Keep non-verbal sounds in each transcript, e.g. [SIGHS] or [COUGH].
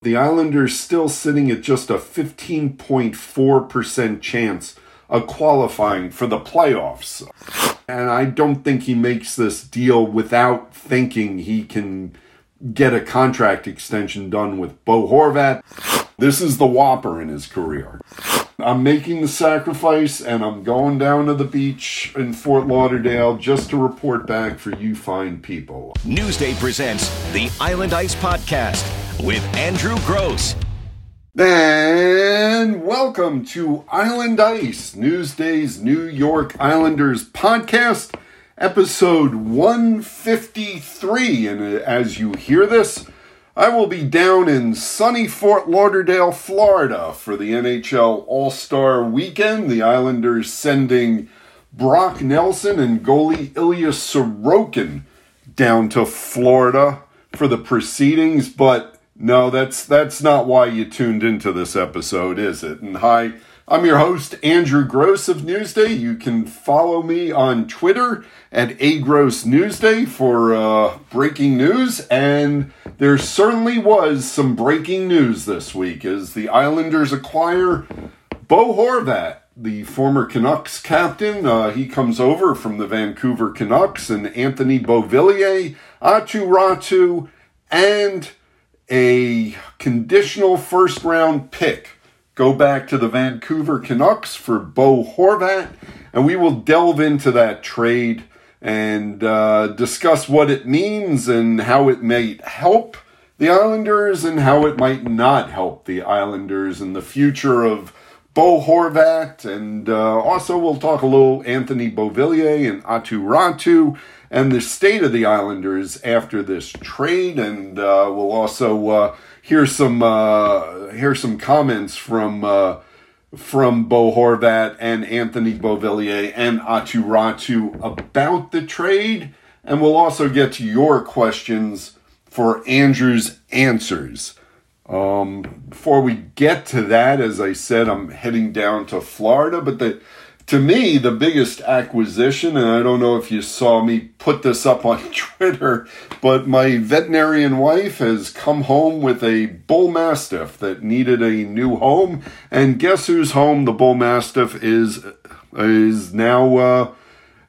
The Islanders still sitting at just a 15.4% chance of qualifying for the playoffs. And I don't think he makes this deal without thinking he can get a contract extension done with Bo Horvat. This is the whopper in his career. I'm making the sacrifice and I'm going down to the beach in Fort Lauderdale just to report back for you fine people. Newsday presents the Island Ice Podcast with Andrew Gross. And welcome to Island Ice, Newsday's New York Islanders podcast, episode 153. And uh, as you hear this, I will be down in sunny Fort Lauderdale, Florida for the NHL All Star weekend. The Islanders sending Brock Nelson and goalie Ilya Sorokin down to Florida for the proceedings, but no, that's that's not why you tuned into this episode, is it? And hi, I'm your host Andrew Gross of Newsday. You can follow me on Twitter at agrossnewsday for uh, breaking news, and there certainly was some breaking news this week as the Islanders acquire Bo Horvat, the former Canucks captain. Uh, he comes over from the Vancouver Canucks, and Anthony Beauvillier, Aatu Räty, and a conditional first round pick go back to the Vancouver Canucks for Bo Horvat, and we will delve into that trade and uh, discuss what it means and how it might help the Islanders and how it might not help the Islanders in the future of Bo Horvat. And uh, also, we'll talk a little Anthony Beauvillier and Aatu Räty and the state of the Islanders after this trade, and uh, we'll also uh, hear some uh, hear some comments from uh, from Bo Horvat and Anthony Beauvillier and Aatu Räty about the trade, and we'll also get to your questions for Andrew's answers. Um, before we get to that, as I said, I'm heading down to Florida, but the to me, the biggest acquisition, and I don't know if you saw me put this up on [LAUGHS] Twitter, but my veterinarian wife has come home with a bull mastiff that needed a new home, and guess whose home the bull mastiff is is now uh,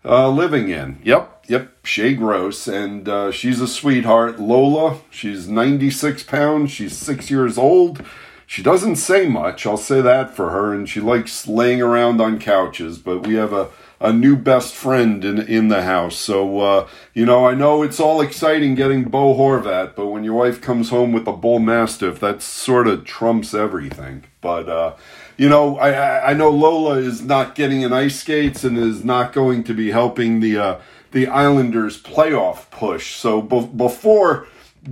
uh, living in? Yep, yep, Shay Gross, and uh, she's a sweetheart. Lola, she's 96 pounds, she's six years old. She doesn't say much, I'll say that for her, and she likes laying around on couches, but we have a, a new best friend in, in the house. So, uh, you know, I know it's all exciting getting Bo Horvat, but when your wife comes home with a bull mastiff, that sort of trumps everything. But, uh, you know, I, I know Lola is not getting in ice skates and is not going to be helping the, uh, the Islanders playoff push. So be- before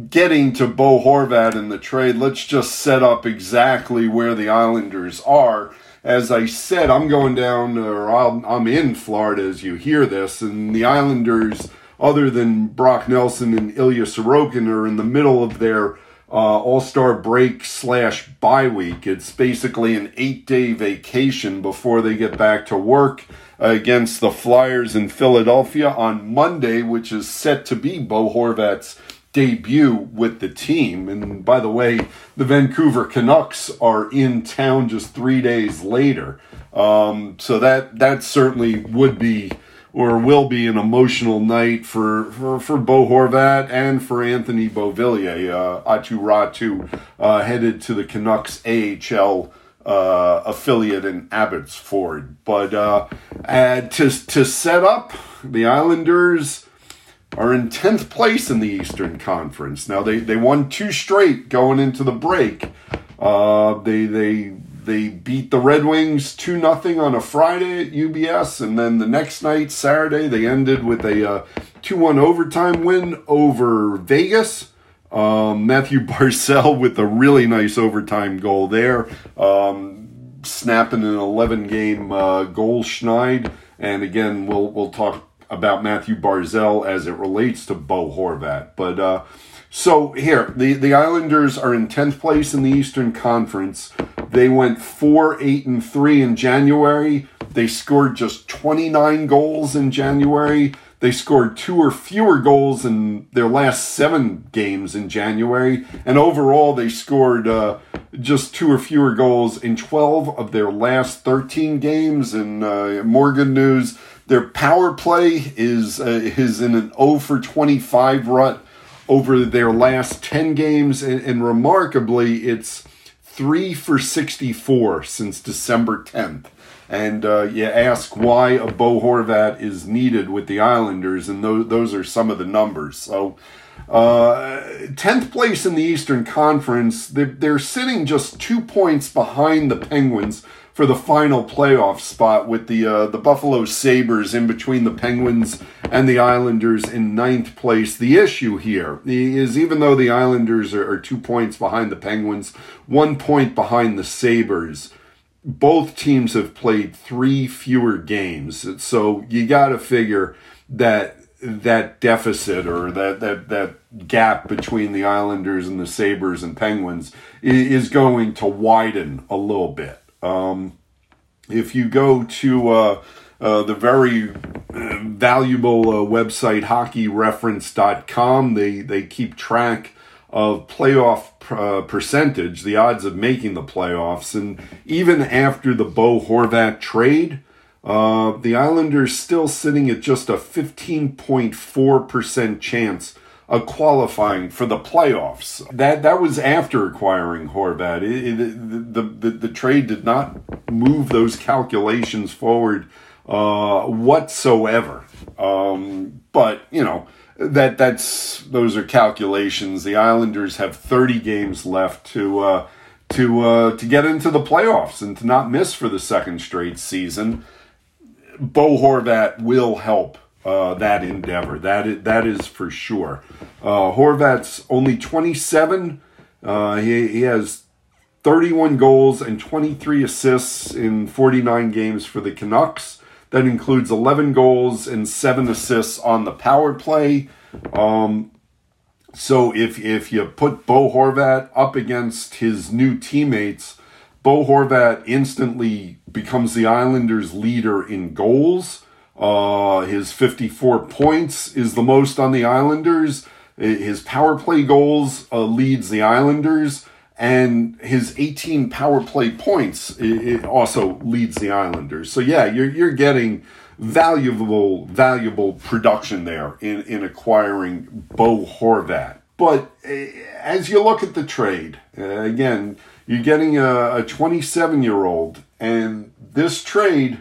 getting to Bo Horvat in the trade, let's just set up exactly where the Islanders are. As I said, I'm going down, or I'm in Florida as you hear this, and the Islanders, other than Brock Nelson and Ilya Sorokin, are in the middle of their uh, All Star break slash bye week. It's basically an eight day vacation before they get back to work against the Flyers in Philadelphia on Monday, which is set to be Bo Horvat's debut with the team. And by the way, the Vancouver Canucks are in town just three days later. Um, so that that certainly would be or will be an emotional night for, for, for Bo Horvat and for Anthony Beauvillier. Uh, Aatu Räty uh, headed to the Canucks AHL uh, affiliate in Abbotsford. But uh, to, to set up the Islanders are in 10th place in the Eastern Conference. Now they, they won two straight going into the break. Uh, they they they beat the Red Wings 2 nothing on a Friday at UBS and then the next night Saturday they ended with a uh, 2-1 overtime win over Vegas. Um, Matthew [LAUGHS] Barzal with a really nice overtime goal there. Um, snapping an 11 game uh, goal schneid and again we'll we'll talk about Matthew Barzal as it relates to Bo Horvat. But uh, so here, the, the Islanders are in 10th place in the Eastern Conference. They went 4 8 and 3 in January. They scored just 29 goals in January. they scored two or fewer goals in their last seven games in January, and overall they scored uh, just two or fewer goals in 12 of their last 13 games. And uh, more good news, their power play is uh, is in an 0 for 25 rut over their last 10 games, and, and remarkably, it's three for 64 since December 10th and uh, you ask why a Bo Horvat is needed with the Islanders, and those, those are some of the numbers. So, uh, 10th place in the Eastern Conference, they're, they're sitting just two points behind the Penguins for the final playoff spot with the uh, the Buffalo Sabres in between the Penguins and the Islanders in ninth place. The issue here is even though the Islanders are, are two points behind the Penguins, one point behind the Sabres, both teams have played three fewer games. So you got to figure that that deficit or that, that, that gap between the Islanders and the Sabres and Penguins is going to widen a little bit. Um, if you go to uh, uh, the very uh, valuable uh, website hockeyreference.com, they, they keep track of playoff uh, percentage, the odds of making the playoffs. And even after the Bo Horvat trade, uh, the Islanders still sitting at just a 15.4% chance of qualifying for the playoffs. That that was after acquiring Horvat. It, it, the, the, the trade did not move those calculations forward uh, whatsoever. Um, but you know that that's those are calculations. The Islanders have 30 games left to uh, to uh, to get into the playoffs and to not miss for the second straight season. Bo Horvat will help uh, that endeavor. That is, that is for sure. Uh, Horvat's only 27. Uh, he, he has 31 goals and 23 assists in 49 games for the Canucks. That includes 11 goals and 7 assists on the power play. Um, so if if you put Bo Horvat up against his new teammates, Bo Horvat instantly becomes the Islanders' leader in goals. Uh, his 54 points is the most on the Islanders. His power play goals uh, leads the Islanders, and his 18 power play points it, also leads the Islanders. So yeah, you're you're getting valuable valuable production there in in acquiring Bo Horvat. But uh, as you look at the trade, uh, again, you're getting a 27 year old, and this trade,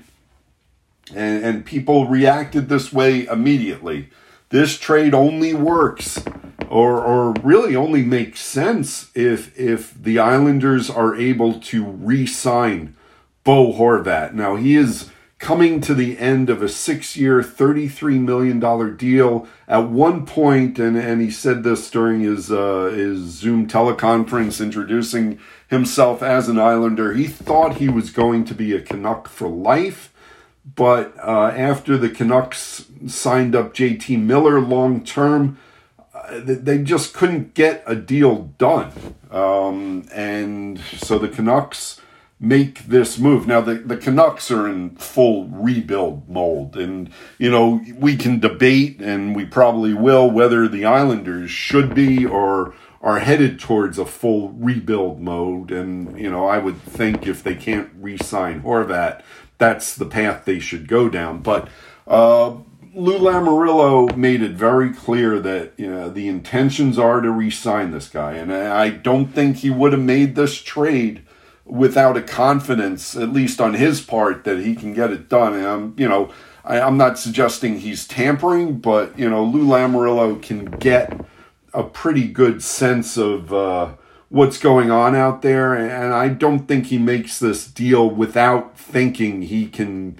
and, and people reacted this way immediately. This trade only works, or or really only makes sense if if the Islanders are able to re-sign Bo Horvat. Now he is coming to the end of a six year, $33 million deal. At one point, and, and he said this during his, uh, his Zoom teleconference introducing himself as an Islander, he thought he was going to be a Canuck for life. But uh, after the Canucks signed up JT Miller long term, uh, they just couldn't get a deal done. Um, and so the Canucks make this move. Now, the, the Canucks are in full rebuild mold, and, you know, we can debate, and we probably will, whether the Islanders should be or are headed towards a full rebuild mode. And, you know, I would think if they can't re sign Horvat, that's the path they should go down. But, uh, Lou Lamoriello made it very clear that you know, the intentions are to re-sign this guy, and I don't think he would have made this trade without a confidence, at least on his part, that he can get it done. And I'm, you know, I, am not suggesting he's tampering, but you know, Lou Lamoriello can get a pretty good sense of uh, what's going on out there, and I don't think he makes this deal without thinking he can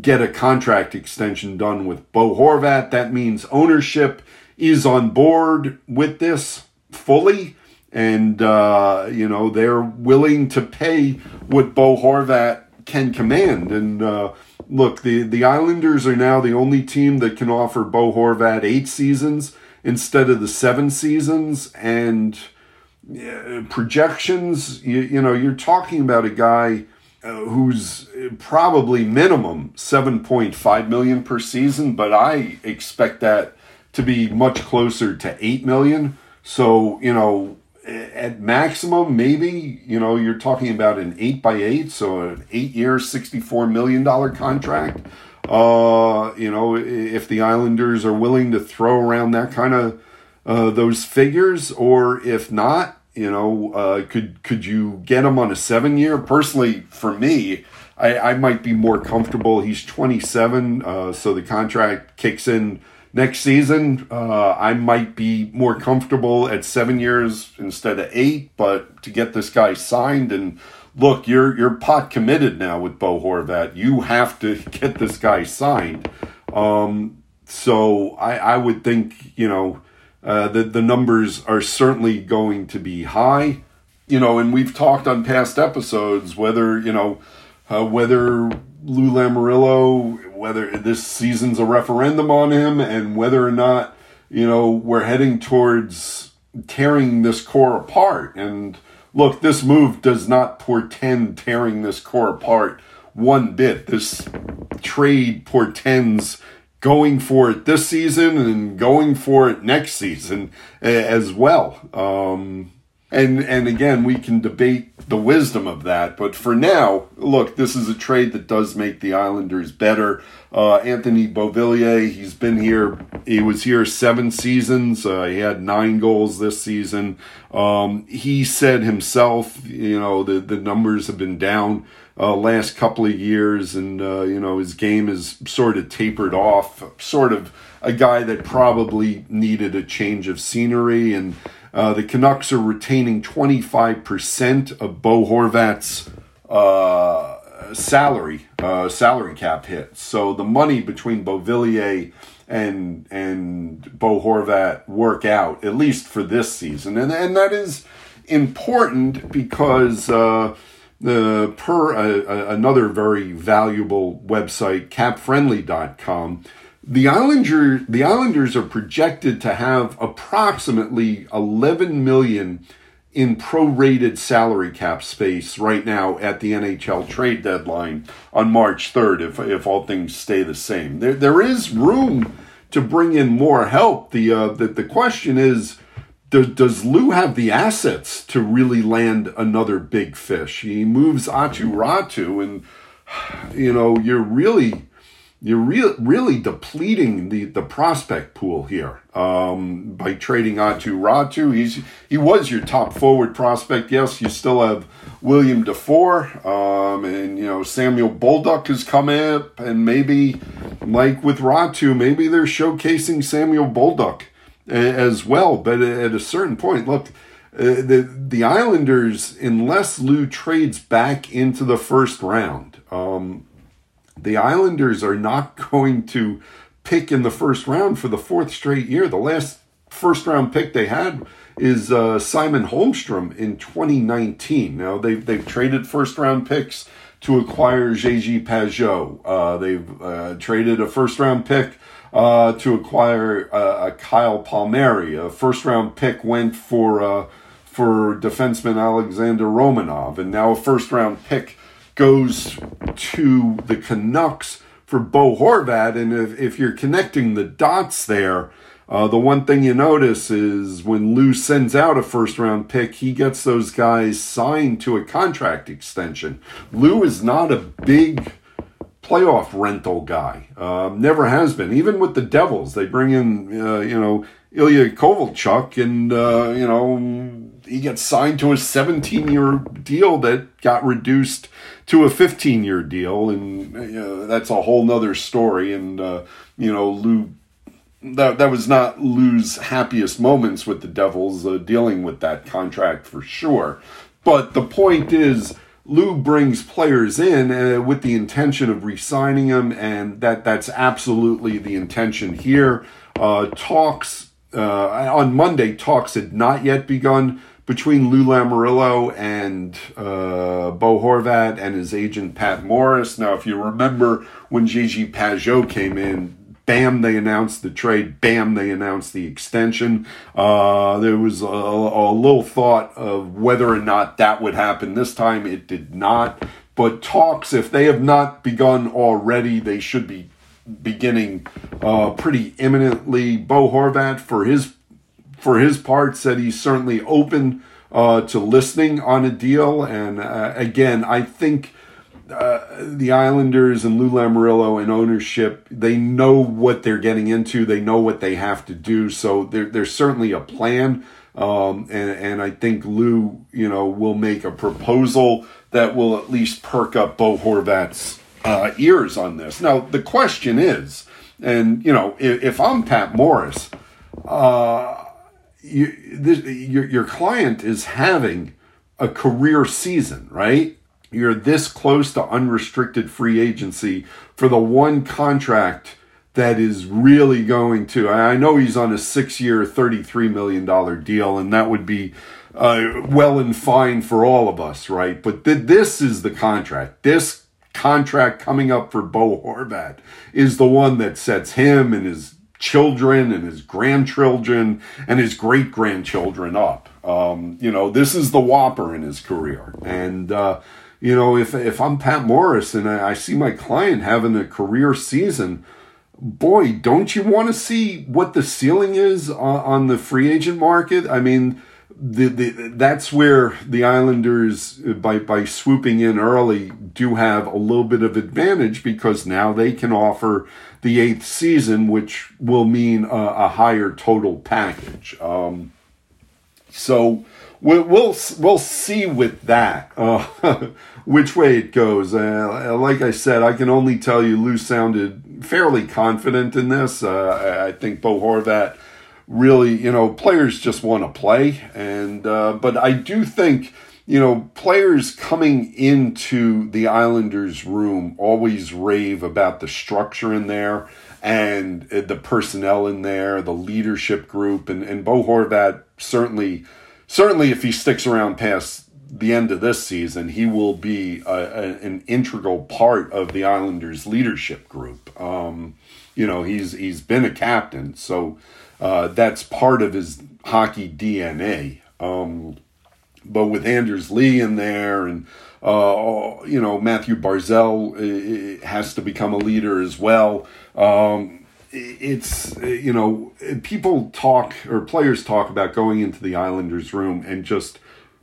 get a contract extension done with Bo Horvat. That means ownership is on board with this fully and uh, you know they're willing to pay what Bo Horvat can command. And uh, look, the the Islanders are now the only team that can offer Bo Horvat eight seasons instead of the seven seasons. And projections, you, you know, you're talking about a guy uh, who's probably minimum 7.5 million per season, but I expect that to be much closer to 8 million. So, you know, at maximum, maybe, you know, you're talking about an 8 by 8 so an 8 year, $64 million contract. Uh, you know, if the Islanders are willing to throw around that kind of uh, those figures, or if not, you know, uh, could could you get him on a seven year? Personally, for me, I, I might be more comfortable. He's 27, uh, so the contract kicks in next season. Uh, I might be more comfortable at seven years instead of eight. But to get this guy signed and look, you're you're pot committed now with Bo Horvat. You have to [LAUGHS] get this guy signed. Um, so I, I would think you know uh, the the numbers are certainly going to be high. You know, and we've talked on past episodes whether you know uh, whether Lou Lamoriello, whether this season's a referendum on him, and whether or not you know we're heading towards tearing this core apart. And look, this move does not portend tearing this core apart one bit. This trade portends going for it this season and going for it next season as well. Um, and and again, we can debate the wisdom of that, but for now, look, this is a trade that does make the Islanders better. Uh, Anthony Beauvillier, he's been here. He was here seven seasons. Uh, he had nine goals this season. Um, he said himself, you know, the the numbers have been down uh, last couple of years, and uh, you know his game is sort of tapered off. Sort of a guy that probably needed a change of scenery and uh, the Canucks are retaining 25% of Bo Horvat's uh, salary, uh, salary cap hit. So the money between Beauvillier and and Bo Horvat work out at least for this season, and and that is important because uh, per another very valuable website, CapFriendly.com the Islander the Islanders are projected to have approximately 11 million in prorated salary cap space right now at the NHL trade deadline on March 3rd if if all things stay the same. There there is room to bring in more help. The uh, the, the question is does, does Lou have the assets to really land another big fish? He moves Aatu Räty, and you know, you're really you're re- really depleting the, the prospect pool here um, by trading Aatu Räty. He's he was your top forward prospect. Yes, you still have William Dufour, um, and you know Samuel Bolduc has come up, and maybe like with Räty, maybe they're showcasing Samuel Bolduc as well. But at a certain point, look. Uh, the the Islanders, unless Lou trades back into the first round, um, the Islanders are not [LAUGHS] going to pick in the first round for the fourth straight year. The last first round pick they had is uh, Simon Holmstrom in 2019. Now they've they've traded first round picks to acquire JG Pageau. Uh, they've uh, traded a first round pick uh, to acquire uh, a Kyle Palmieri. A first round pick went for uh, for defenseman Alexander Romanov, and now a first round pick goes to the Canucks for Bo Horvat. And if, if you're connecting the dots there, uh, the one thing you notice is when Lou sends out a first round pick, he gets those guys signed to a contract extension. Lou is not a big playoff rental guy. Uh, never has been. Even with the Devils, they bring in, uh, you know, Ilya Kovalchuk, and, uh, you know, he gets signed to a 17 year deal that got reduced to a 15 year deal. And uh, that's a whole nother story. And, uh, you know, Lou, that, that was not Lou's happiest moments with the Devils uh, dealing with that contract for sure. But the point is, Lou brings players in uh, with the intention of re-signing them, and that that's absolutely the intention here. Uh, talks uh, on Monday, talks had not yet begun between Lou Lamoriello and uh, Bo Horvat and his agent Pat Morris. Now, if you remember when JG Pageau came in, bam, they announced the trade. Bam, they announced the extension. Uh, there was a, a, little thought of whether or not that would happen this time. It did not. but talks, if they have not begun already, they should be beginning uh, pretty imminently. Bo Horvat, for his for his part, said he's certainly open uh, to listening on a deal. And uh, again, I think uh, the Islanders and Lou Lamoriello and ownership, they know what they're getting into. They know what they have to do. So there, there's certainly a plan. Um, and, and I think Lou, you know, will make a proposal that will at least perk up Bo Horvat's uh, ears on this. Now, the question is, and, you know, if, if I'm Pat Morris, uh, you, this, your, your client is having a career season, right? You're this close to unrestricted free agency for the one contract that is really going to. I know he's on a six year, $33 million deal, and that would be uh, well and fine for all of us, right? But th- this is the contract. This contract coming up for Bo Horvat is the one that sets him and his children and his grandchildren and his great grandchildren up. Um, you know, this is the whopper in his career. And, uh, you know, if, if I'm Pat Morris and I, I see my client having a career season, boy, don't you want to see what the ceiling is on, on the free agent market? I mean, the, the, that's where the Islanders, by, by swooping in early, do have a little bit of advantage because now they can offer the eighth season, which will mean a, a higher total package. Um, so we'll, we'll, we'll see with that uh, [LAUGHS] which way it goes. Uh, like I said, I can only tell you Lou sounded fairly confident in this. Uh, I think Bo Horvat really, you know, players just want to play. And, uh, but I do think, you know, players coming into the Islanders room always rave about the structure in there and uh, the personnel in there, the leadership group. And, and Bo Horvat certainly, certainly if he sticks around past the end of this season, he will be a, a, an integral part of the Islanders leadership group. Um, you know, he's he's been a captain, so uh, that's part of his hockey DNA. Um, but with Anders Lee in there and uh, you know Matthew Barzal uh, has to become a leader as well. Um, it's you know people talk or players talk about going into the Islanders room and just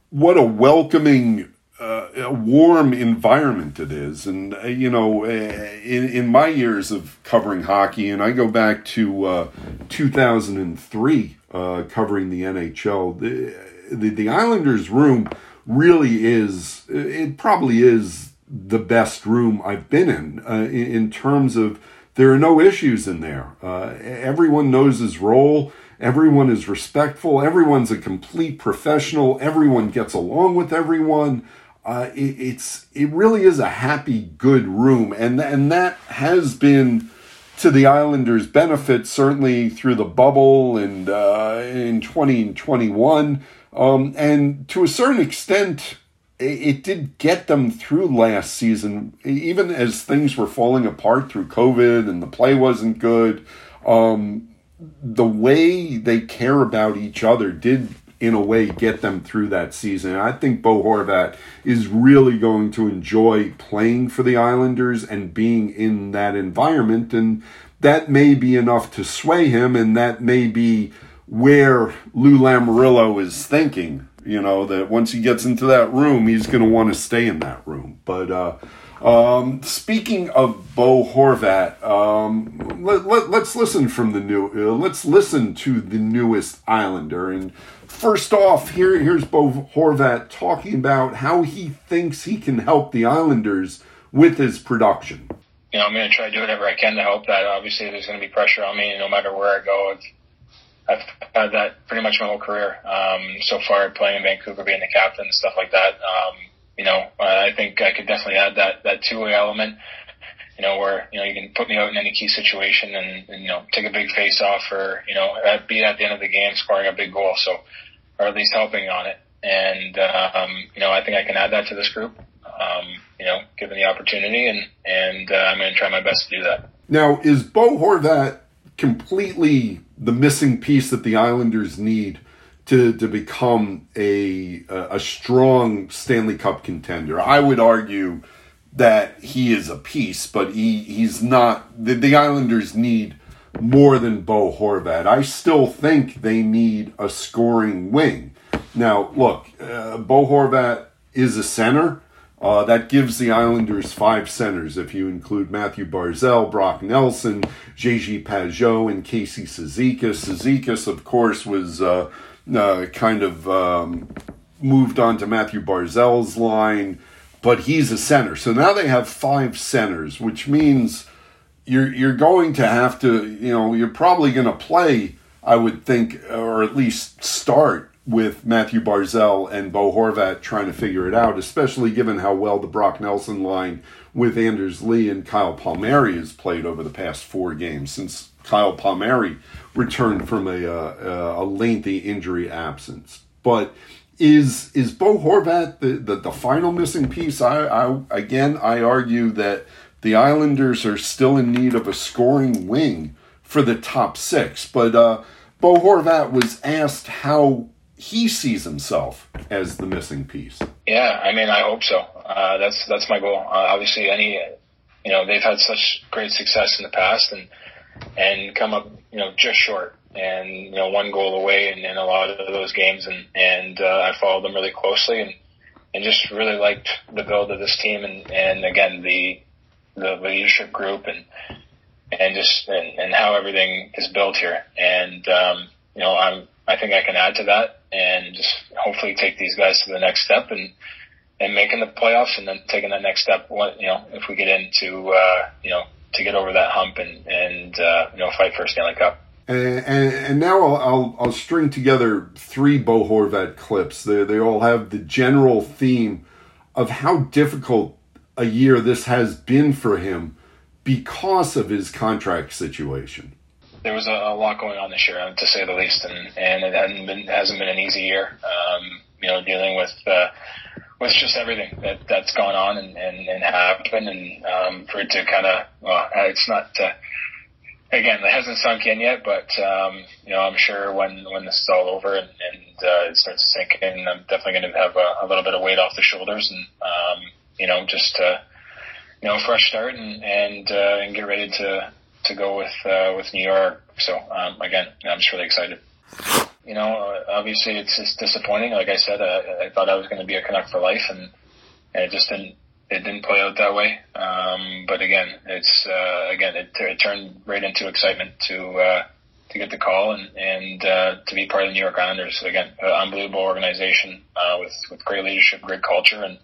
what a welcoming uh, a warm environment it is. And, uh, you know, uh, in, in my years of covering hockey, and I go back to uh, 2003 uh, covering the NHL, the, the, the, Islanders' room really is, it probably is the best room I've been in, in, in, terms of there are no issues in there. everyone knows his role. Everyone is respectful. Everyone's a complete professional. Everyone gets along with everyone uh, it, it's it really is a happy, good room, and and that has been to the Islanders' benefit, certainly through the bubble and uh, in 2021. Um, and to a certain extent, it, it, did get them through last season, even as things were falling apart through COVID and the play wasn't good. Um, the way they care about each other did in a way get them through that season. I think Bo Horvat is really going to enjoy playing for the Islanders and being in that environment and that may be enough to sway him and that may be where Lou Lamoriello is thinking, you know, that once he gets into that room, he's going to want to stay in that room. But uh um, speaking of Bo Horvat, um, let, us let, listen from the new. Uh, let's listen to the newest Islander. And first off, here here's Bo Horvat talking about how he thinks he can help the Islanders with his production. You know, I'm going to try to do whatever I can to help that. Obviously, there's going to be pressure on me, no matter where I go. I've, had that pretty much my whole career um, so far, playing in Vancouver, being the captain, and stuff like that. Um, you know, I think I could definitely add that that two way element. You know, where you know you can put me out in any key situation and, and you know take a big face off or you know be at the end of the game scoring a big goal. So, or at least helping on it. And um, you know, I think I can add that to this group. Um, you know, given the opportunity, and and uh, I'm going to try my best to do that. Now, is Bo Horvat completely the missing piece that the Islanders need to to become a a strong Stanley Cup contender. I would argue that he is a piece, but he, he's not. The, the Islanders need more than Bo Horvat. I still think they need a scoring wing. Now, look, uh, Bo Horvat is a center. Uh, that gives the Islanders five centers if you include Matthew Barzal, Brock Nelson, JG Pageau, and Casey Cizikas. Cizikas, of course, was uh, uh, kind of um, moved on to Matthew Barzal's line but he's a center. So now they have five centers, which means you're you're going to have to, you know, you're probably going to play, I would think, or at least start with Matthew Barzal and Bo Horvat trying to figure it out, especially given how well the Brock Nelson line with Anders Lee and Kyle Palmieri has played over the past four games since Kyle Palmieri returned from a, uh, a lengthy injury absence. But is is Bo Horvat the, the, the final missing piece? I, I again I argue that the Islanders are still in need of a scoring wing for the top six. But uh, Bo Horvat was asked how he sees himself as the missing piece. Yeah, I mean, I hope so. Uh, that's that's my goal. Uh, obviously, any you know they've had such great success in the past and and come up you know just short and you know one goal away in, in a lot of those games, and and uh, I followed them really closely, and and just really liked the build of this team, and and again the the leadership group, and and just and, and how everything is built here, and um, you know I'm I think I can add to that, and just hopefully take these guys to the next step, and and making the playoffs, and then taking that next step. What you know if we get into uh, you know to get over that hump and and uh, you know fight for a Stanley Cup. And, and, and, now I'll, I'll, I'll, string together three Bo Horvat clips. They, they all have the general theme of how difficult a year this has been for him because of his contract situation. There was a, a lot going on this year, to say the least, and, and it hasn't been hasn't been an easy year. Um, you know, dealing with uh, with just everything that that's gone on and and, and happened, and um, for it to kind of well, it's not. Uh, again, it hasn't sunk in yet, but um, you know, I'm sure when when this is all over and, and uh, it starts to sink in, I'm definitely going to have a, a little bit of weight off the shoulders, and um, you know, just uh, you know, fresh start and and uh, and get ready to to go with uh, with New York. So um, again, I'm just really excited. You know, obviously it's just disappointing. Like I said, uh, I thought I was going to be a Canuck for life, and, and it just didn't it didn't play out that way. Um, but again, it's uh, again it, it turned right into excitement to uh, to get the call and and uh, to be part of the New York Islanders. Again, an unbelievable organization uh, with with great leadership, great culture, and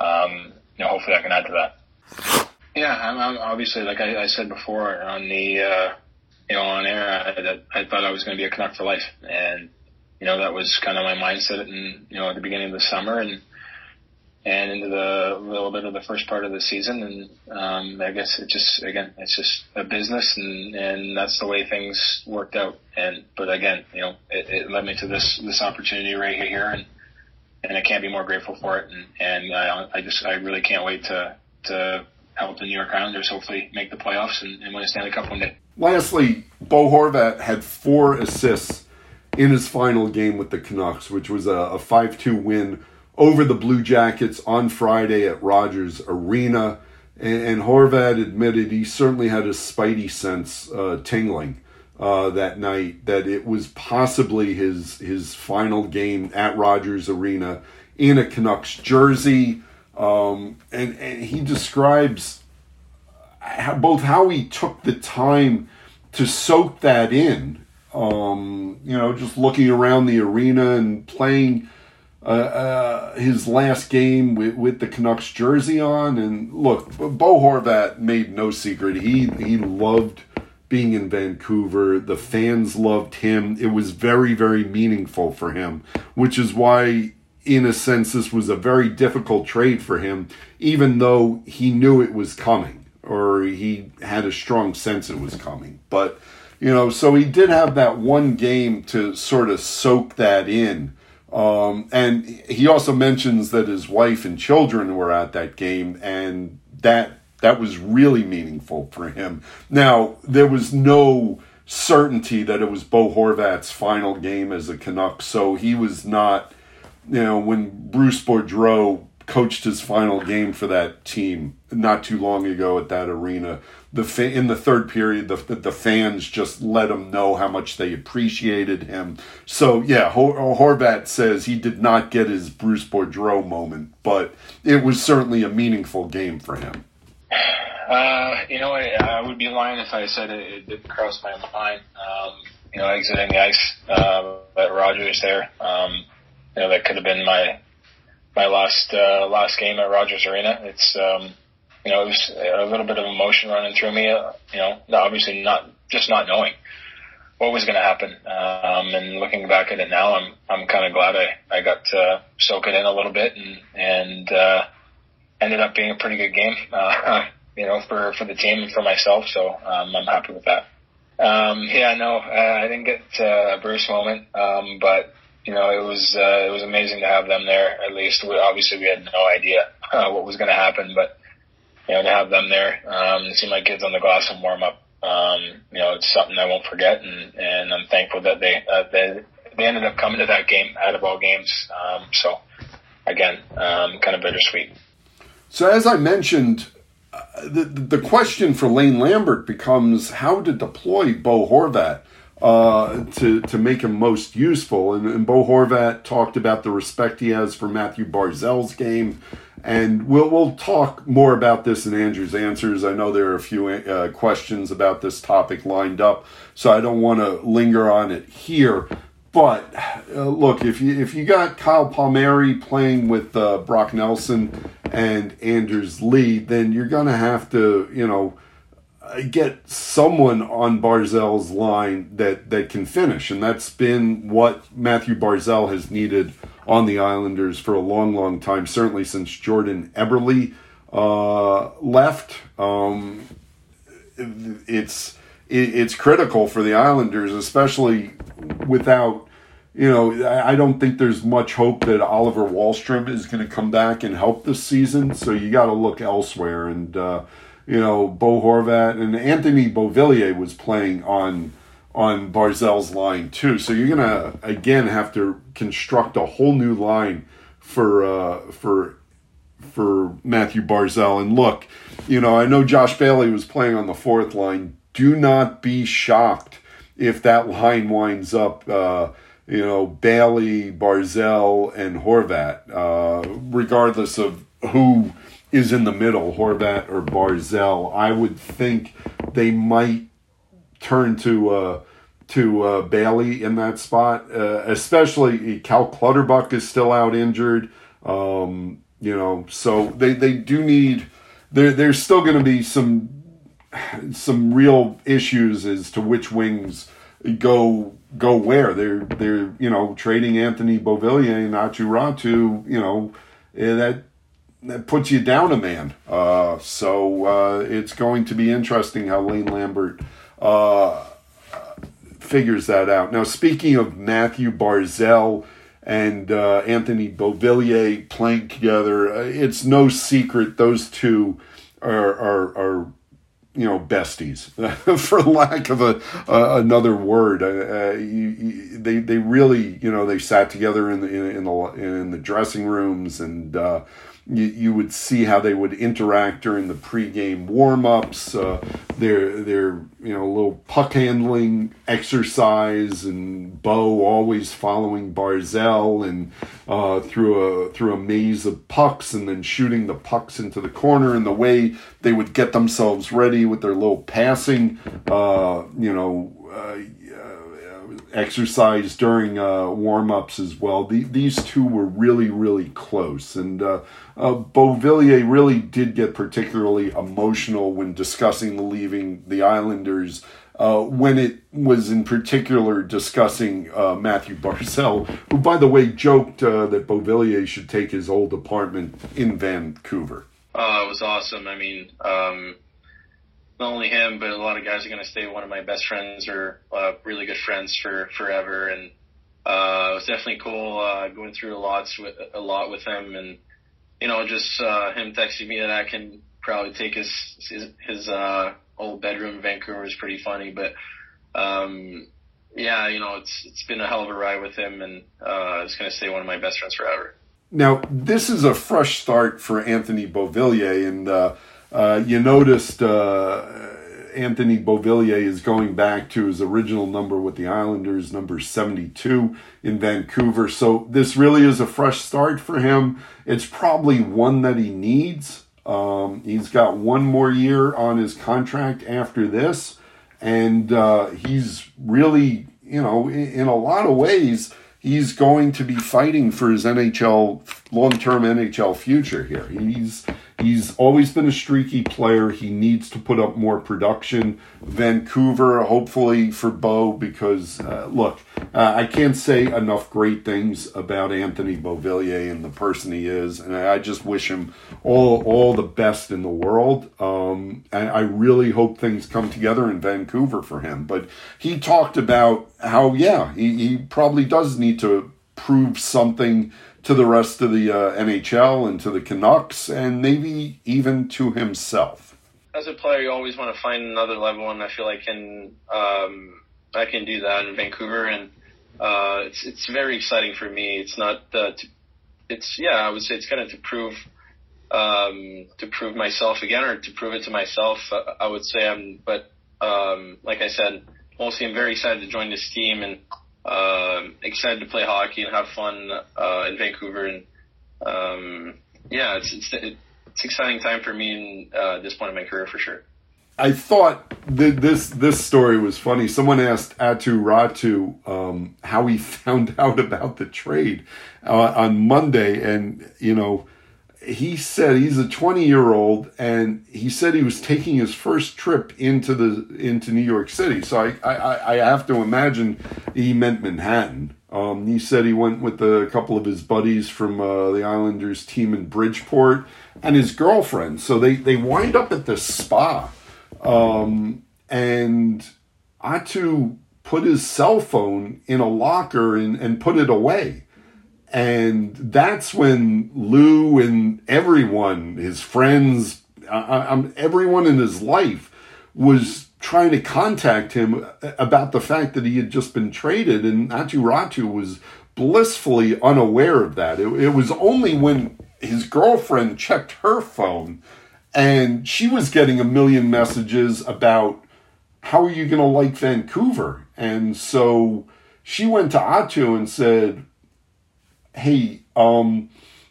um, you know hopefully I can add to that. Yeah, I'm, I'm obviously like I, I said before on the uh, you know on air I, that I thought I was going to be a Canuck for life, and you know that was kind of my mindset, and you know at the beginning of the summer and and into the little bit of the first part of the season. And um, I guess it just again, it's just a business, and and that's the way things worked out. And but again, you know, it, it led me to this this opportunity right here, and and I can't be more grateful for it. And and I, I just I really can't wait to to help the New York Islanders hopefully make the playoffs and, and win a Stanley Cup one day. Lastly, Bo Horvat had four assists in his final game with the Canucks, which was a, a 5-2 win over the Blue Jackets on Friday at Rogers Arena. And, and Horvat admitted he certainly had a spidey sense uh, tingling uh, that night that it was possibly his his final game at Rogers Arena in a Canucks jersey. Um, and, and he describes both how he took the time to soak that in. Um, you know, just looking around the arena and playing uh, uh, his last game with, with the Canucks jersey on. And look, Bo Horvat made no secret. He he loved being in Vancouver. The fans loved him. It was very very meaningful for him, which is why. In a sense, this was a very difficult trade for him, even though he knew it was coming, or he had a strong sense it was coming. But, you know, so he did have that one game to sort of soak that in um, and he also mentions that his wife and children were at that game, and that that was really meaningful for him. Now there was no certainty that it was Bo Horvat's final game as a Canuck, so he was not. You know, when Bruce Boudreau coached his final game for that team not too long ago at that arena. The fa- in the third period, the the fans just let him know how much they appreciated him. So yeah, Hor- Horvat says he did not get his Bruce Boudreau moment, but it was certainly a meaningful game for him. Uh, you know, I, I would be lying if I said it, it didn't cross my mind. Um, you know, exiting the ice uh, at Rogers there. Um, you know, that could have been my my last uh, last game at Rogers Arena. It's um, you know, it was a little bit of emotion running through me. Uh, you know, obviously not just not knowing what was going to happen. Um, and looking back at it now, I'm I'm kind of glad I I got to soak it in a little bit and and uh, ended up being a pretty good game. [LAUGHS] Uh, you know, for for the team and for myself. So um, I'm happy with that. Um, yeah, no, I didn't get uh, a Bruce moment, um, but you know, it was uh, it was amazing to have them there. At least, we, obviously, we had no idea uh, what was going to happen, but you know, to have them there, um, see my kids on the glass and warm up, um, you know, it's something I won't forget, and and I'm thankful that they uh, they they ended up coming to that game out of all games. Um, so again, um, kind of bittersweet. So as I mentioned, the, the question for Lane Lambert becomes how to deploy Bo Horvat uh, to to make him most useful. And, and, Bo Horvat talked about the respect he has for Matthew Barzal's game, and we'll we'll talk more about this in Andrew's answers. I know there are a few uh, questions about this topic lined up, so I don't want to linger on it here. But uh, look, if you if you got Kyle Palmieri playing with uh, Brock Nelson and Anders Lee, then you're to have to, you know, get someone on Barzal's line that, that can finish. And that's been what Matthew Barzal has needed on the Islanders for a long, long time, certainly since Jordan Eberle uh, left. Um, it's it's critical for the Islanders, especially without you know, I don't think there's much hope that Oliver Wahlstrom is going to come back and help this season. So you got to look elsewhere. And uh, you know, Bo Horvat and Anthony Beauvillier was playing on on Barzal's line too. So you're gonna again have to construct a whole new line for uh, for for Matthew Barzal. And look, you know, I know Josh Bailey was playing on the fourth line. Do not be shocked if that line winds up. Uh, you know, Bailey, Barzal, and Horvat, uh, regardless of who is in the middle, Horvat or Barzal. I would think they might turn to uh, to uh, Bailey in that spot, uh, especially Cal Clutterbuck is still out injured. Um, you know, so they, they do need there. There's still going to be some some real issues as to which wings go go where they're they're you know trading Anthony Beauvillier and Aatu Räty, you know eh, that that puts you down a man. Uh, so uh, it's going to be interesting how Lane Lambert uh, figures that out. Now, speaking of Matthew Barzal and uh, Anthony Beauvillier playing together, uh, it's no secret those two are are, are you know besties [LAUGHS] for lack of a uh, another word uh, uh, you, you, they they really you know they sat together in the in, in the in the dressing rooms and uh, you, you would see how they would interact during the pregame warm-ups uh, their their you know little puck handling exercise and Bo always following Barzal and uh, through a through a maze of pucks and then shooting the pucks into the corner and the way they would get themselves ready with their little passing uh, you know uh, exercise during uh, warm ups as well. The, these two were really, really close. And uh, uh, Beauvillier really did get particularly emotional when discussing leaving the Islanders. Uh, when it was in particular discussing uh, Matthew Barzal, who, by the way, joked uh, that Beauvillier should take his old apartment in Vancouver. Oh, it was awesome. I mean, um, not only him, but a lot of guys are going to stay one of my best friends or uh, really good friends for forever. And uh, it was definitely cool uh, going through a lot with a lot with him, and you know, just uh, him texting me that I can probably take his his, his uh, old bedroom in Vancouver is pretty funny. But um, yeah, you know, it's it's been a hell of a ride with him, and uh, it's going to stay one of my best friends forever. now this is a fresh start for Anthony Beauvillier, and uh, uh, you noticed uh, Anthony Beauvillier is going back to his original number with the Islanders, number 72 in Vancouver. So this really is a fresh start for him. It's probably one that he needs. Um, he's got one more year on his contract after this, and uh, he's really, you know, in, in a lot of ways, he's going to be fighting for his NHL long-term NHL future here. He's He's always been a streaky player. He needs to put up more production. Vancouver, hopefully for Bo, because uh, look, uh, I can't say enough great things about Anthony Beauvillier and the person he is, and I just wish him all all the best in the world. Um, and I really hope things come together in Vancouver for him. But he talked about how, yeah, he, he probably does need to prove something to the rest of the uh, NHL and to the Canucks and maybe even to himself. As a player, you always want to find another level, and I feel I can um, I can do that in Vancouver, and uh, it's it's very exciting for me. It's not uh, to, it's yeah, I would say it's kind of to prove um, to prove myself again or to prove it to myself. Uh, I would say I'm, but um, like I said, mostly I'm very excited to join this team and uh, excited to play hockey and have fun uh, in Vancouver. And um, yeah, it's, it's it's exciting time for me in uh, this point in my career for sure. I thought that this this story was funny. Someone asked Aatu Räty um, how he [LAUGHS] found out about the trade uh, on Monday, and you know he said he's a 20 year old and he said he was taking his first trip into the into New York City. So I I, I have to imagine he meant Manhattan. Um, he said he went with a couple of his buddies from uh, the Islanders team in Bridgeport and his girlfriend. So they they wind up at the spa, um, and Aatu put his cell phone in a locker and, and put it away and that's when Lou and everyone, his friends, uh, uh um, everyone in his life was trying to contact him uh, about the fact that he had just been traded, and Räty was blissfully unaware of that. It, it was only when his girlfriend checked her phone and she was getting a million messages about how are you going to like Vancouver? And so she went to Aatu and said, hey, um,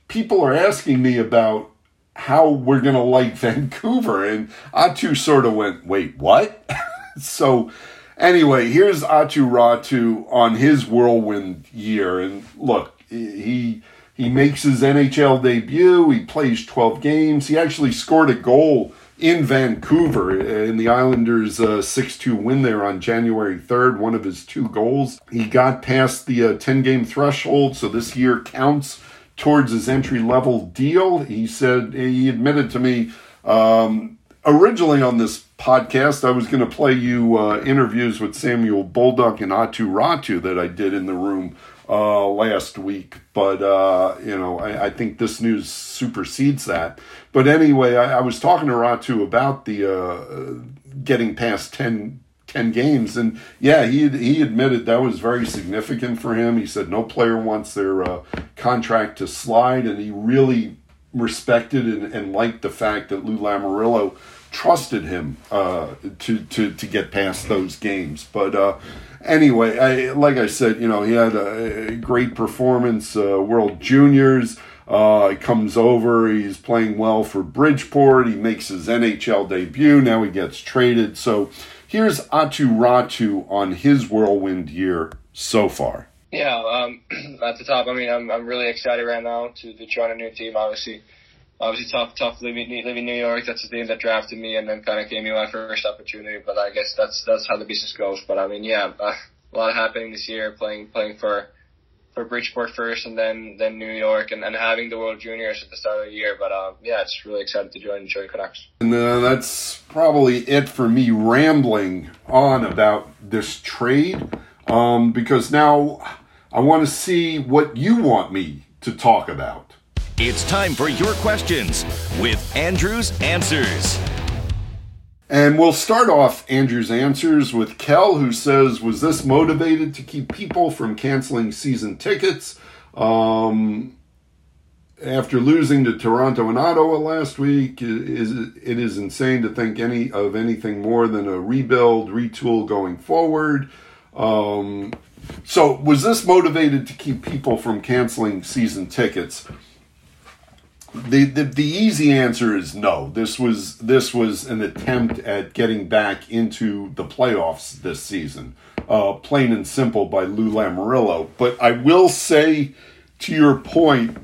people are asking me about how we're going to like [LAUGHS] Vancouver. And Aatu sort of went, wait, what? [LAUGHS] so, anyway, here's Aatu Räty on his whirlwind year. And look, he. He makes his NHL debut. He plays 12 games. He actually scored a goal in Vancouver in the Islanders' uh, 6 2 win there on January 3rd, one of his two goals. He got past the 10 uh, game threshold, so this year counts towards his entry level deal. He said, he admitted to me um, originally on this podcast, I was going to play you uh, interviews with Samuel Bolduc and Aatu Räty that I did in the room uh, last week, but uh, you know, I, I, think this news supersedes that. But anyway, I, I was talking to Räty about the uh, getting past 10, 10 games, and yeah, he he admitted that was very significant for him. He said no player wants their uh, contract to slide, and he really respected and, and liked the fact that Lou Lamoriello trusted him uh, to to to get past those games, but uh, anyway, I, like I said, you know, he had a, great performance, uh, World Juniors. Uh, he comes over, he's playing well for Bridgeport. He makes his NHL debut. Now he gets traded. So here's Aatu Räty on his whirlwind year so far. Yeah, um, [CLEARS THROAT] at the top, I mean, I'm, I'm really excited right now to, to join a new team. Obviously, obviously tough, tough living living New York. That's the team that drafted me, and then kind of gave me my first opportunity. But I guess that's that's how the business goes. But I mean, yeah, uh, a lot happening this year. Playing playing for for Bridgeport first, and then then New York, and, and having the World Juniors at the start of the year. But uh, yeah, it's really excited to join join Canucks. And uh, that's probably it for me rambling on about this trade, um, because now I want to see what you want me to talk about. It's time for your questions with Andrew's Answers. And we'll start off Andrew's Answers with Kel, who says, Was this motivated to keep people from canceling season tickets? Um, after losing to Toronto and Ottawa last week, is it is insane to think any of anything more than a rebuild, retool going forward. Um, so, was this motivated to keep people from canceling season tickets? The, the the easy answer is no. This was this was an attempt at getting back into the playoffs this season, uh, plain and simple by Lou Lamoriello. But I will say, to your point,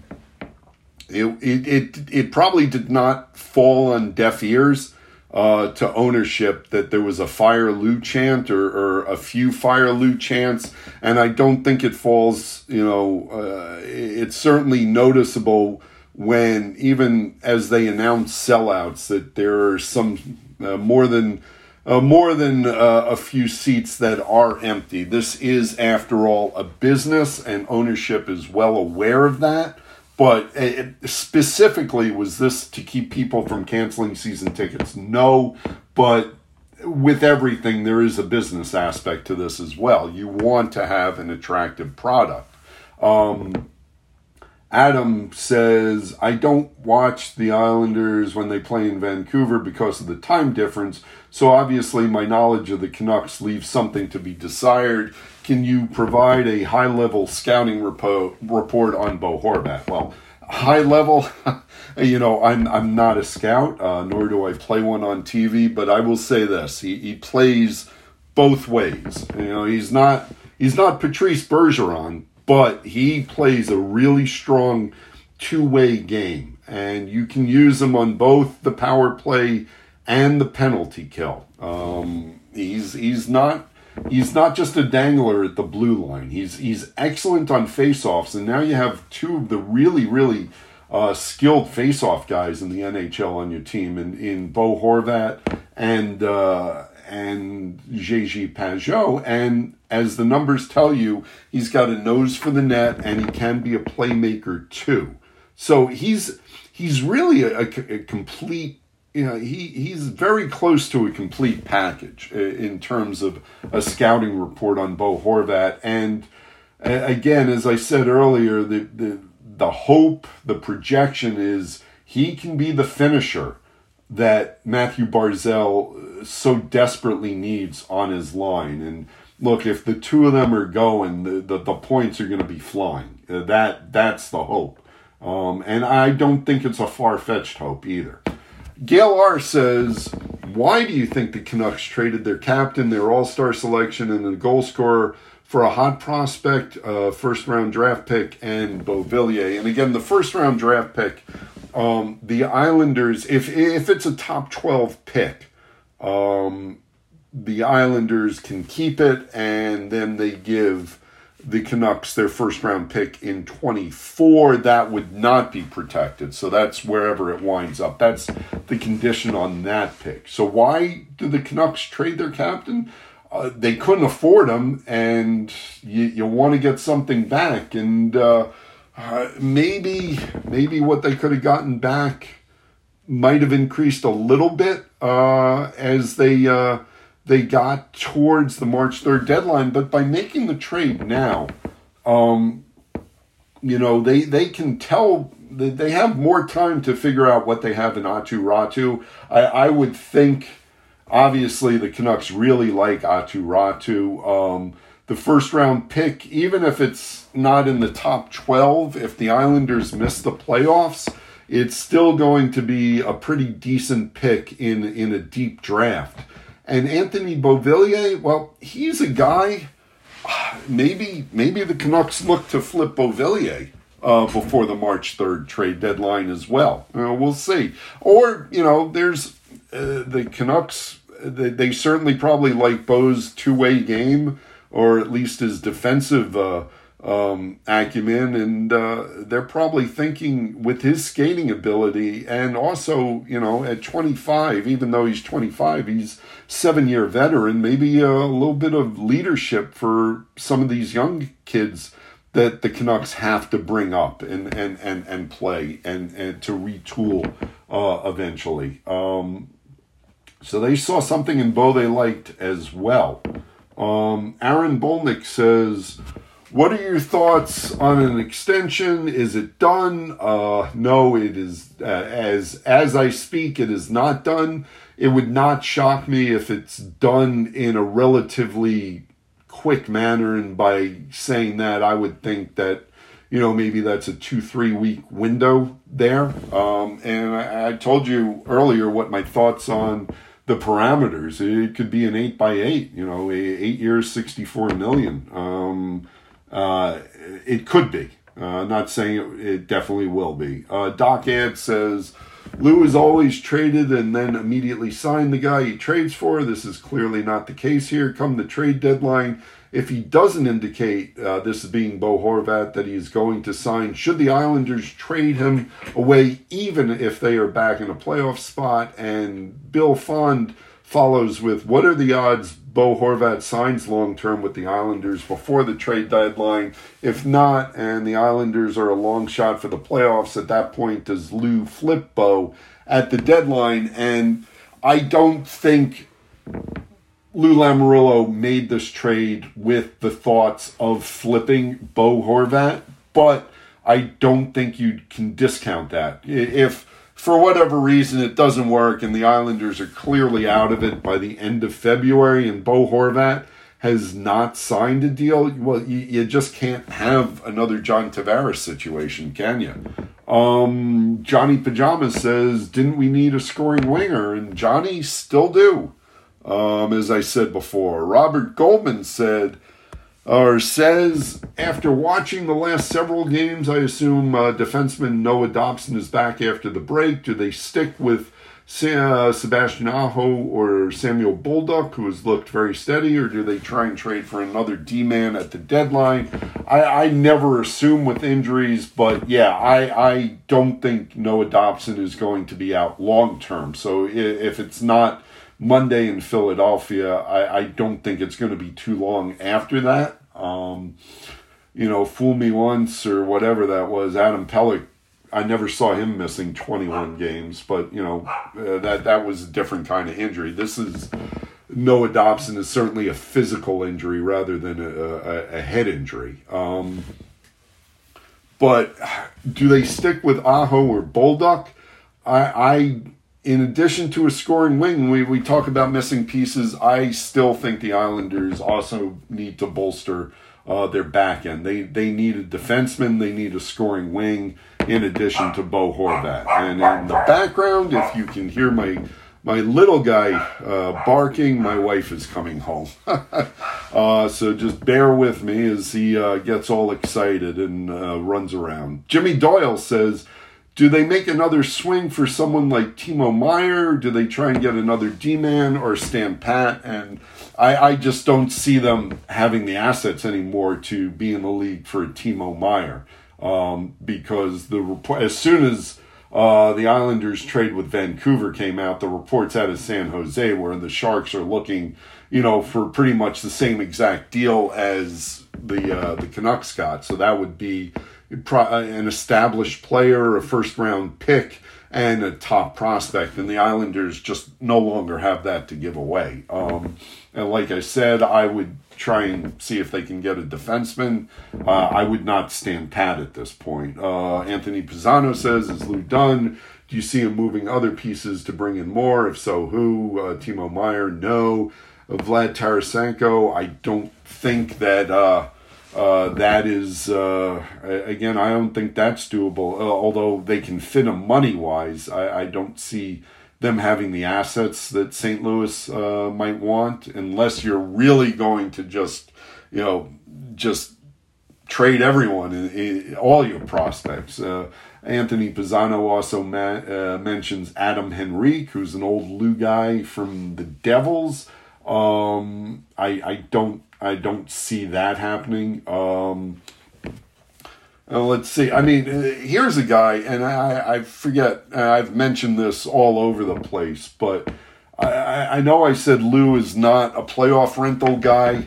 it it it, it probably did not fall on deaf ears uh, to ownership that there was a fire Lou chant or, or a few fire Lou chants, and I don't think it falls. You know, uh, it's certainly noticeable when even as they announce sellouts that there are some uh, more than. Uh, more than uh, a few seats that are empty. This is, after all, a business, and ownership is well aware of that. But it, specifically, was this to keep people from canceling season tickets? No, but with everything, there is a business aspect to this as well. You want to have an attractive product. Um, Adam says, I don't watch the Islanders when they play in Vancouver because of the time difference, so obviously my knowledge of the Canucks leaves something to be desired. Can you provide a high level scouting report, report on Bo Horvat? Well, high level, [LAUGHS] you know, I'm, I'm not a scout, uh, nor do I play one on TV, but I will say this he, he plays both ways. You know, he's not. He's not Patrice Bergeron, but he plays a really strong two way game, and you can use him on both the power play and the penalty kill. Um, he's he's not he's not just a dangler at the blue line. He's he's excellent on faceoffs, and now you have two of the really really uh, skilled faceoff guys in the NHL on your team, in in Bo Horvat and uh, and JG Pageau, and as the numbers tell you, he's got a nose for the net and he can be a playmaker too. So he's he's really a, a, a complete you know he he's very close to a complete package in terms of a scouting report on Bo Horvat and again as I said earlier the the the hope the projection is he can be the finisher that Mathew Barzal so desperately needs on his line and look, if the two of them are going, the, the, the points are going to be flying. Uh, that That's the hope. Um, and I don't think it's a far fetched hope either. Gail R says, Why do you think the Canucks traded their captain, their all star selection, and the goal scorer for a hot prospect, uh, first round draft pick, and Beauvillier? And again, the first round draft pick, um, the Islanders, if, if it's a top 12 pick, um, the Islanders can keep it, and then they give the Canucks their first round pick in 24. That would not be protected. So that's wherever it winds up. That's the condition on that pick. So why do the Canucks trade their captain? Uh, they couldn't afford them, and you, you want to get something back. And uh, uh, maybe maybe what they could have gotten back might have increased a little bit uh, as they uh, they got towards the March 3rd deadline, but by making the trade now, um, you know, they, they can tell they have more time to figure out what they have in Aatu Räty. I, I would think, obviously, the Canucks really like Aatu Räty. Um, the first round pick, even if it's not in the top 12, if the Islanders miss the playoffs, it's still going to be a pretty decent pick in, in a deep draft. And Anthony Beauvillier, well, he's a guy. [SIGHS] Maybe maybe the Canucks look to flip Beauvillier uh, before the March third trade deadline as well. Uh, we'll see. Or you know, there's uh, the Canucks. They, they, certainly probably like Bo's two way game, or at least his defensive uh, um, acumen, and uh, they're probably thinking with his skating ability, and also you know at 25, even though he's 25, he's seven year veteran, maybe a little bit of leadership for some of these young kids that the Canucks have to bring up and and and, and play and and to retool uh, eventually. Um, so they saw something in Bo they liked as well. Um, Aaron Bolnick says what are your thoughts on an extension? Is it done? Uh, no, it is. Uh, as as I speak, it is not done. It would not shock me if it's done in a relatively quick manner. And by saying that, I would think that you know maybe that's a two three week window there. Um, and I, I told you earlier what my thoughts on the parameters. It could be an eight by eight. You know, eight years, sixty four million. Um, uh, it could be. Uh, not saying it, it, definitely will be. Uh, Doc Ad says Lou is always traded and then immediately signed the guy he trades for. This is clearly not the case here. Come the trade deadline, if he doesn't indicate uh, this is being Bo Horvat that he is going to sign, should the Islanders trade him away, even if they are back in a playoff spot? And Bill Fond follows with what are the odds Bo Horvat signs long term with the Islanders before the trade deadline? If not, and the Islanders are a long shot for the playoffs, at that point, does Lou flip Bo at the deadline? And I don't think Lou Lamoriello made this trade with the thoughts of flipping Bo Horvat, but I don't think you can discount that. If for whatever reason it doesn't work and the Islanders are clearly out of it by the end of February and Bo Horvat has not signed a deal, well, you, you just can't have another John Tavares situation, can you? Um, Johnny Pajamas says, didn't we need a scoring winger? And Johnny still do, um, as I said before. Robert Goldman said, or says after watching the last several games, I assume uh, defenseman Noah Dobson is back after the break. Do they stick with uh, Sebastian Aho or Samuel Bolduc, who has looked very steady, or do they try and trade for another D man at the deadline? I, I never assume with injuries, but yeah, I, I don't think Noah Dobson is going to be out long term. So if it's not Monday in Philadelphia. I, I don't think it's going to be too long after that. Um, you know, fool me once or whatever that was. Adam Pelech, I never saw him missing 21 games, but you know uh, that that was a different kind of injury. This is Noah Dobson is certainly a physical injury rather than a, a, a head injury. Um, but do they stick with Aho or Bolduc? I, I in addition to a scoring wing, we, we talk about missing pieces. I still think the Islanders also need to bolster uh, their back end. They they need a defenseman, they need a scoring wing in addition to Bo Horvat. And in the background, if you can hear my my little guy uh, barking, my wife is coming home. [LAUGHS] uh, so just bear with me as he uh, gets all excited and uh, runs around. Jimmy Doyle says do they make another swing for someone like Timo Meier? Do they try and get another D man or stand pat? And I, I, just don't see them having the assets anymore to be in the league for Timo Meier um, because the report as soon as uh, the Islanders trade with Vancouver came out, the reports out of San Jose where the Sharks are looking, you know, for pretty much the same exact deal as the uh, the Canucks got. So that would be an established player, a first round pick, and a top prospect. And the Islanders just no longer have that to give away. Um, and like I said, I would try and see if they can get a defenseman. Uh, I would not stand pat at this point. Uh, Anthony Pisano says, Is Lou done? Do you see him moving other pieces to bring in more? If so, who? Uh, Timo Meier? No. Vlad Tarasenko? I don't think that uh, uh, that is uh, again, I don't think that's doable. Uh, although they can fit them money wise, I, I, don't see them having the assets that St. Louis uh, might want, unless you're really going to just, you know, just trade everyone, in, in all your prospects. Uh, Anthony Pisano also ma- mentions Adam Henrique, who's an old Lou guy from the Devils. Um, I I don't I don't see that happening. Um, uh, let's see. I mean, uh, here's a guy, and I, I forget. I've mentioned this all over the place, but I, I know I said Lou is not a playoff rental guy.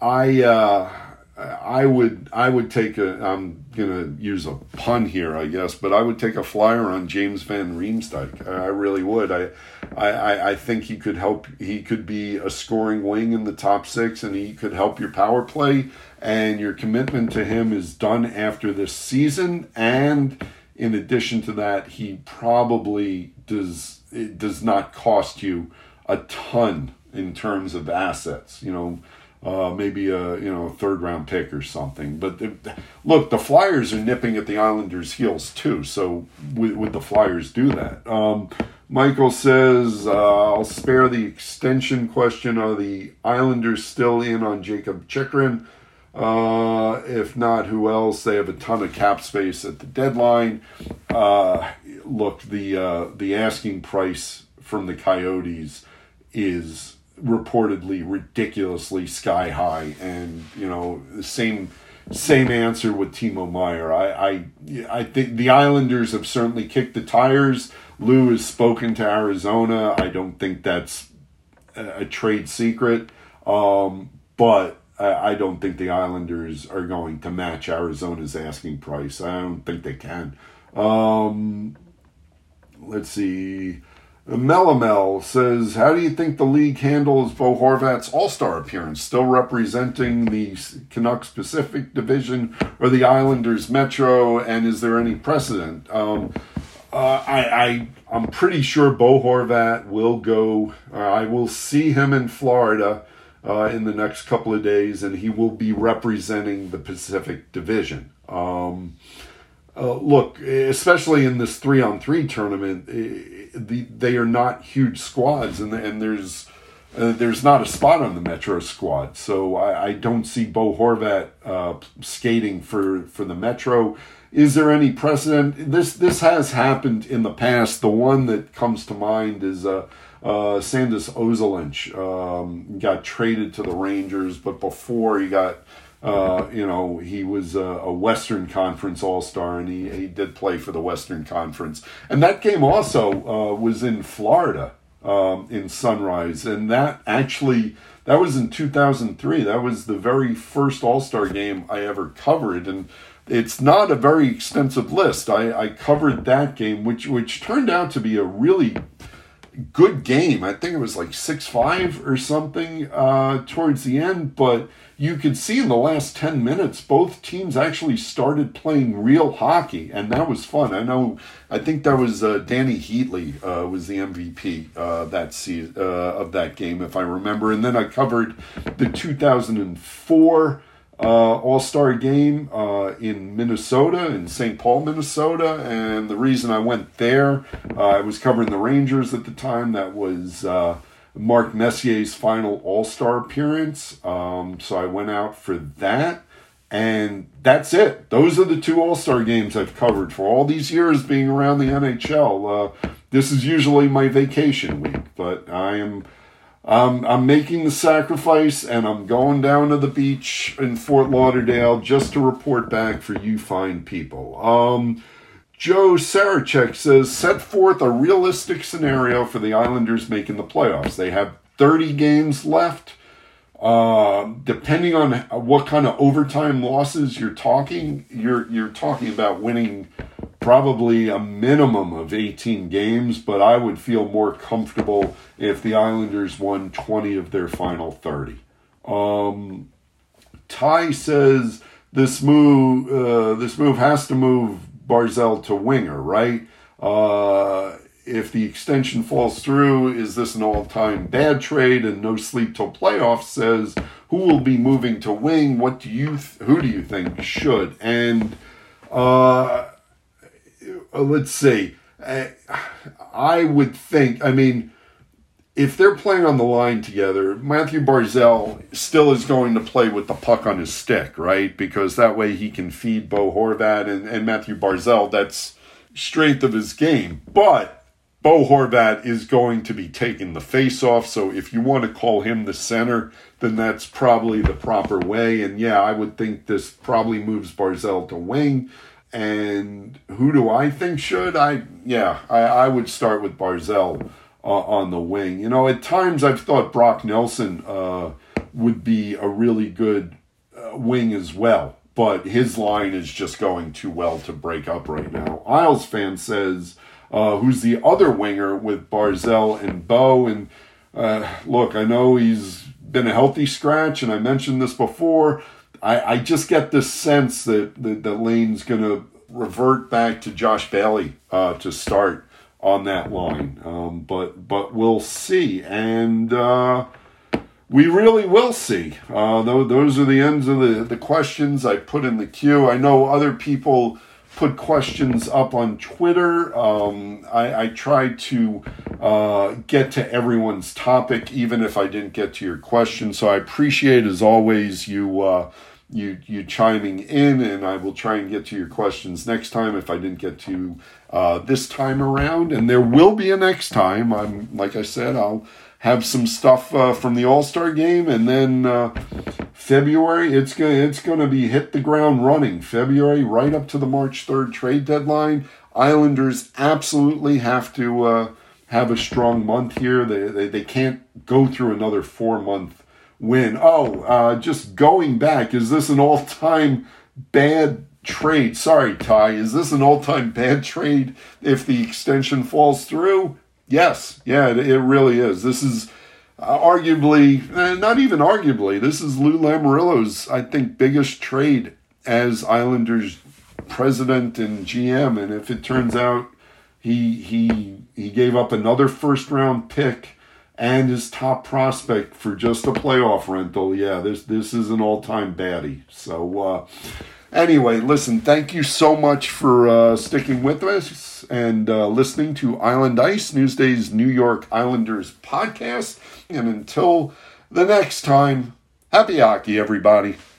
I uh, I would I would take a I'm gonna use a pun here I guess but I would take a flyer on James Van Riemsdyk I really would I I, I think he could help he could be a scoring wing in the top six and he could help your power play and your commitment to him is done after this season and in addition to that he probably does it does not cost you a ton in terms of assets you know uh, maybe a you know third round pick or something. But the, look, the Flyers are nipping at the Islanders' heels too. So would, would the Flyers do that? Um, Michael says, uh, "I'll spare the extension question. Are the Islanders still in on Jakob Chychrun? Uh, if not, who else? They have a ton of cap space at the deadline. Uh, look, the uh, the asking price from the Coyotes is." reportedly ridiculously sky high, and you know the same same answer with Timo Meier. I, I I think the Islanders have certainly kicked the tires. Lou has spoken to Arizona. I don't think that's a, trade secret, um, but I, I don't think the Islanders are going to match Arizona's asking price. I don't think they can. Um, let's see. Melamel says, How do you think the league handles Bo Horvat's All Star appearance? Still representing the Canucks Pacific Division or the Islanders Metro? And is there any precedent? Um, uh, I, I, I'm pretty sure Bo Horvat will go. Uh, I will see him in Florida uh, in the next couple of days, and he will be representing the Pacific Division. Um, uh, look, especially in this three on three tournament, the, they are not huge squads, and, and there's uh, there's not a spot on the Metro squad. So I, I don't see Bo Horvat uh, skating for, for the Metro. Is there any precedent? This this has happened in the past. The one that comes to mind is uh, uh, Sandis Ozolinsh um, got traded to the Rangers, but before he got uh, you know, he was a, a Western Conference All Star, and he, he did play for the Western Conference. And that game also uh, was in Florida, um, in Sunrise, and that actually that was in 2003. That was the very first All Star game I ever covered, and it's not a very extensive list. I, I covered that game, which which turned out to be a really good game. I think it was like six five or something uh, towards the end, but you could see in the last 10 minutes both teams actually started playing real hockey and that was fun i know i think that was uh, dany heatley uh, was the mvp uh, that season, uh, of that game if i remember and then i covered the 2004 uh, all-star game uh, in minnesota in st paul minnesota and the reason i went there i was covering the rangers at the time that was Mark Messier's final All Star appearance. Um, so I went out for that. And that's it. Those are the two All Star games I've covered for all these years being around the NHL. Uh, this is usually my vacation week, but I am. Um, I'm making the sacrifice and I'm going down to the beach in Fort Lauderdale just to report back for you fine people. Um, Joe Sarachek says, set forth a realistic scenario for the Islanders making the playoffs. They have 30 games left. Uh, depending on what kind of overtime losses you're talking, you're you're talking about winning probably a minimum of 18 games, but I would feel more comfortable if the Islanders won 20 of their final 30. Um, Ty says this move uh, this move has to move Barzal to winger, right? Uh, if the extension falls through, is this an all-time bad trade? And no sleep till playoffs says who will be moving to wing? What do you? Th- who do you think should? And uh, Uh, let's see. I, I would think. I mean, if they're playing on the line together, Mathew Barzal still is going to play with the puck on his stick, right? Because that way he can feed Bo Horvat and, and Mathew Barzal. That's strength of his game. But Bo Horvat is going to be taking the face off. So if you want to call him the center, then that's probably the proper way. And yeah, I would think this probably moves Barzal to wing. And who do I think should? I yeah, I, I would start with Barzal uh, on the wing. You know, at times I've thought Brock Nelson uh, would be a really good uh, wing as well. But his line is just going too well to break up right now. Isles fan says, uh, who's the other winger with Barzal and Bo? And uh, look, I know he's been a healthy scratch, and I mentioned this before. I, I just get this sense that, that, that Lane's going to revert back to Josh Bailey uh, to start on that line. Um, but but we'll see. And uh, we really will see. Uh, those are the ends of the, the questions I put in the queue. I know other people put questions up on Twitter. Um, I, I tried to uh, get to everyone's topic, even if I didn't get to your question. So I appreciate, as always, you. Uh, you you chiming in, and I will try and get to your questions next time if I didn't get to uh, this time around. And there will be a next time. I'm like I said, I'll have some stuff uh, from the All Star game, and then uh, February it's gonna it's gonna be hit the ground running. February right up to the March third trade deadline. Islanders absolutely have to uh, have a strong month here. They, they they can't go through another four month win. Oh, uh, just going back, is this an all time bad trade? Sorry, Ty, is this an all time bad trade if the extension falls through? Yes, yeah, it, it really is. This is uh, arguably, eh, not even arguably, this is Lou Lamoriello's, I think, biggest trade as Islanders president and GM. And if it turns out he he he gave up another first round pick and his top prospect for just a playoff rental, yeah, this this is an all time baddie. So. Uh, Anyway, listen, thank you so much for uh, sticking with us and uh, listening to Island Ice, Newsday's New York Islanders podcast. And until the next time, happy hockey, everybody.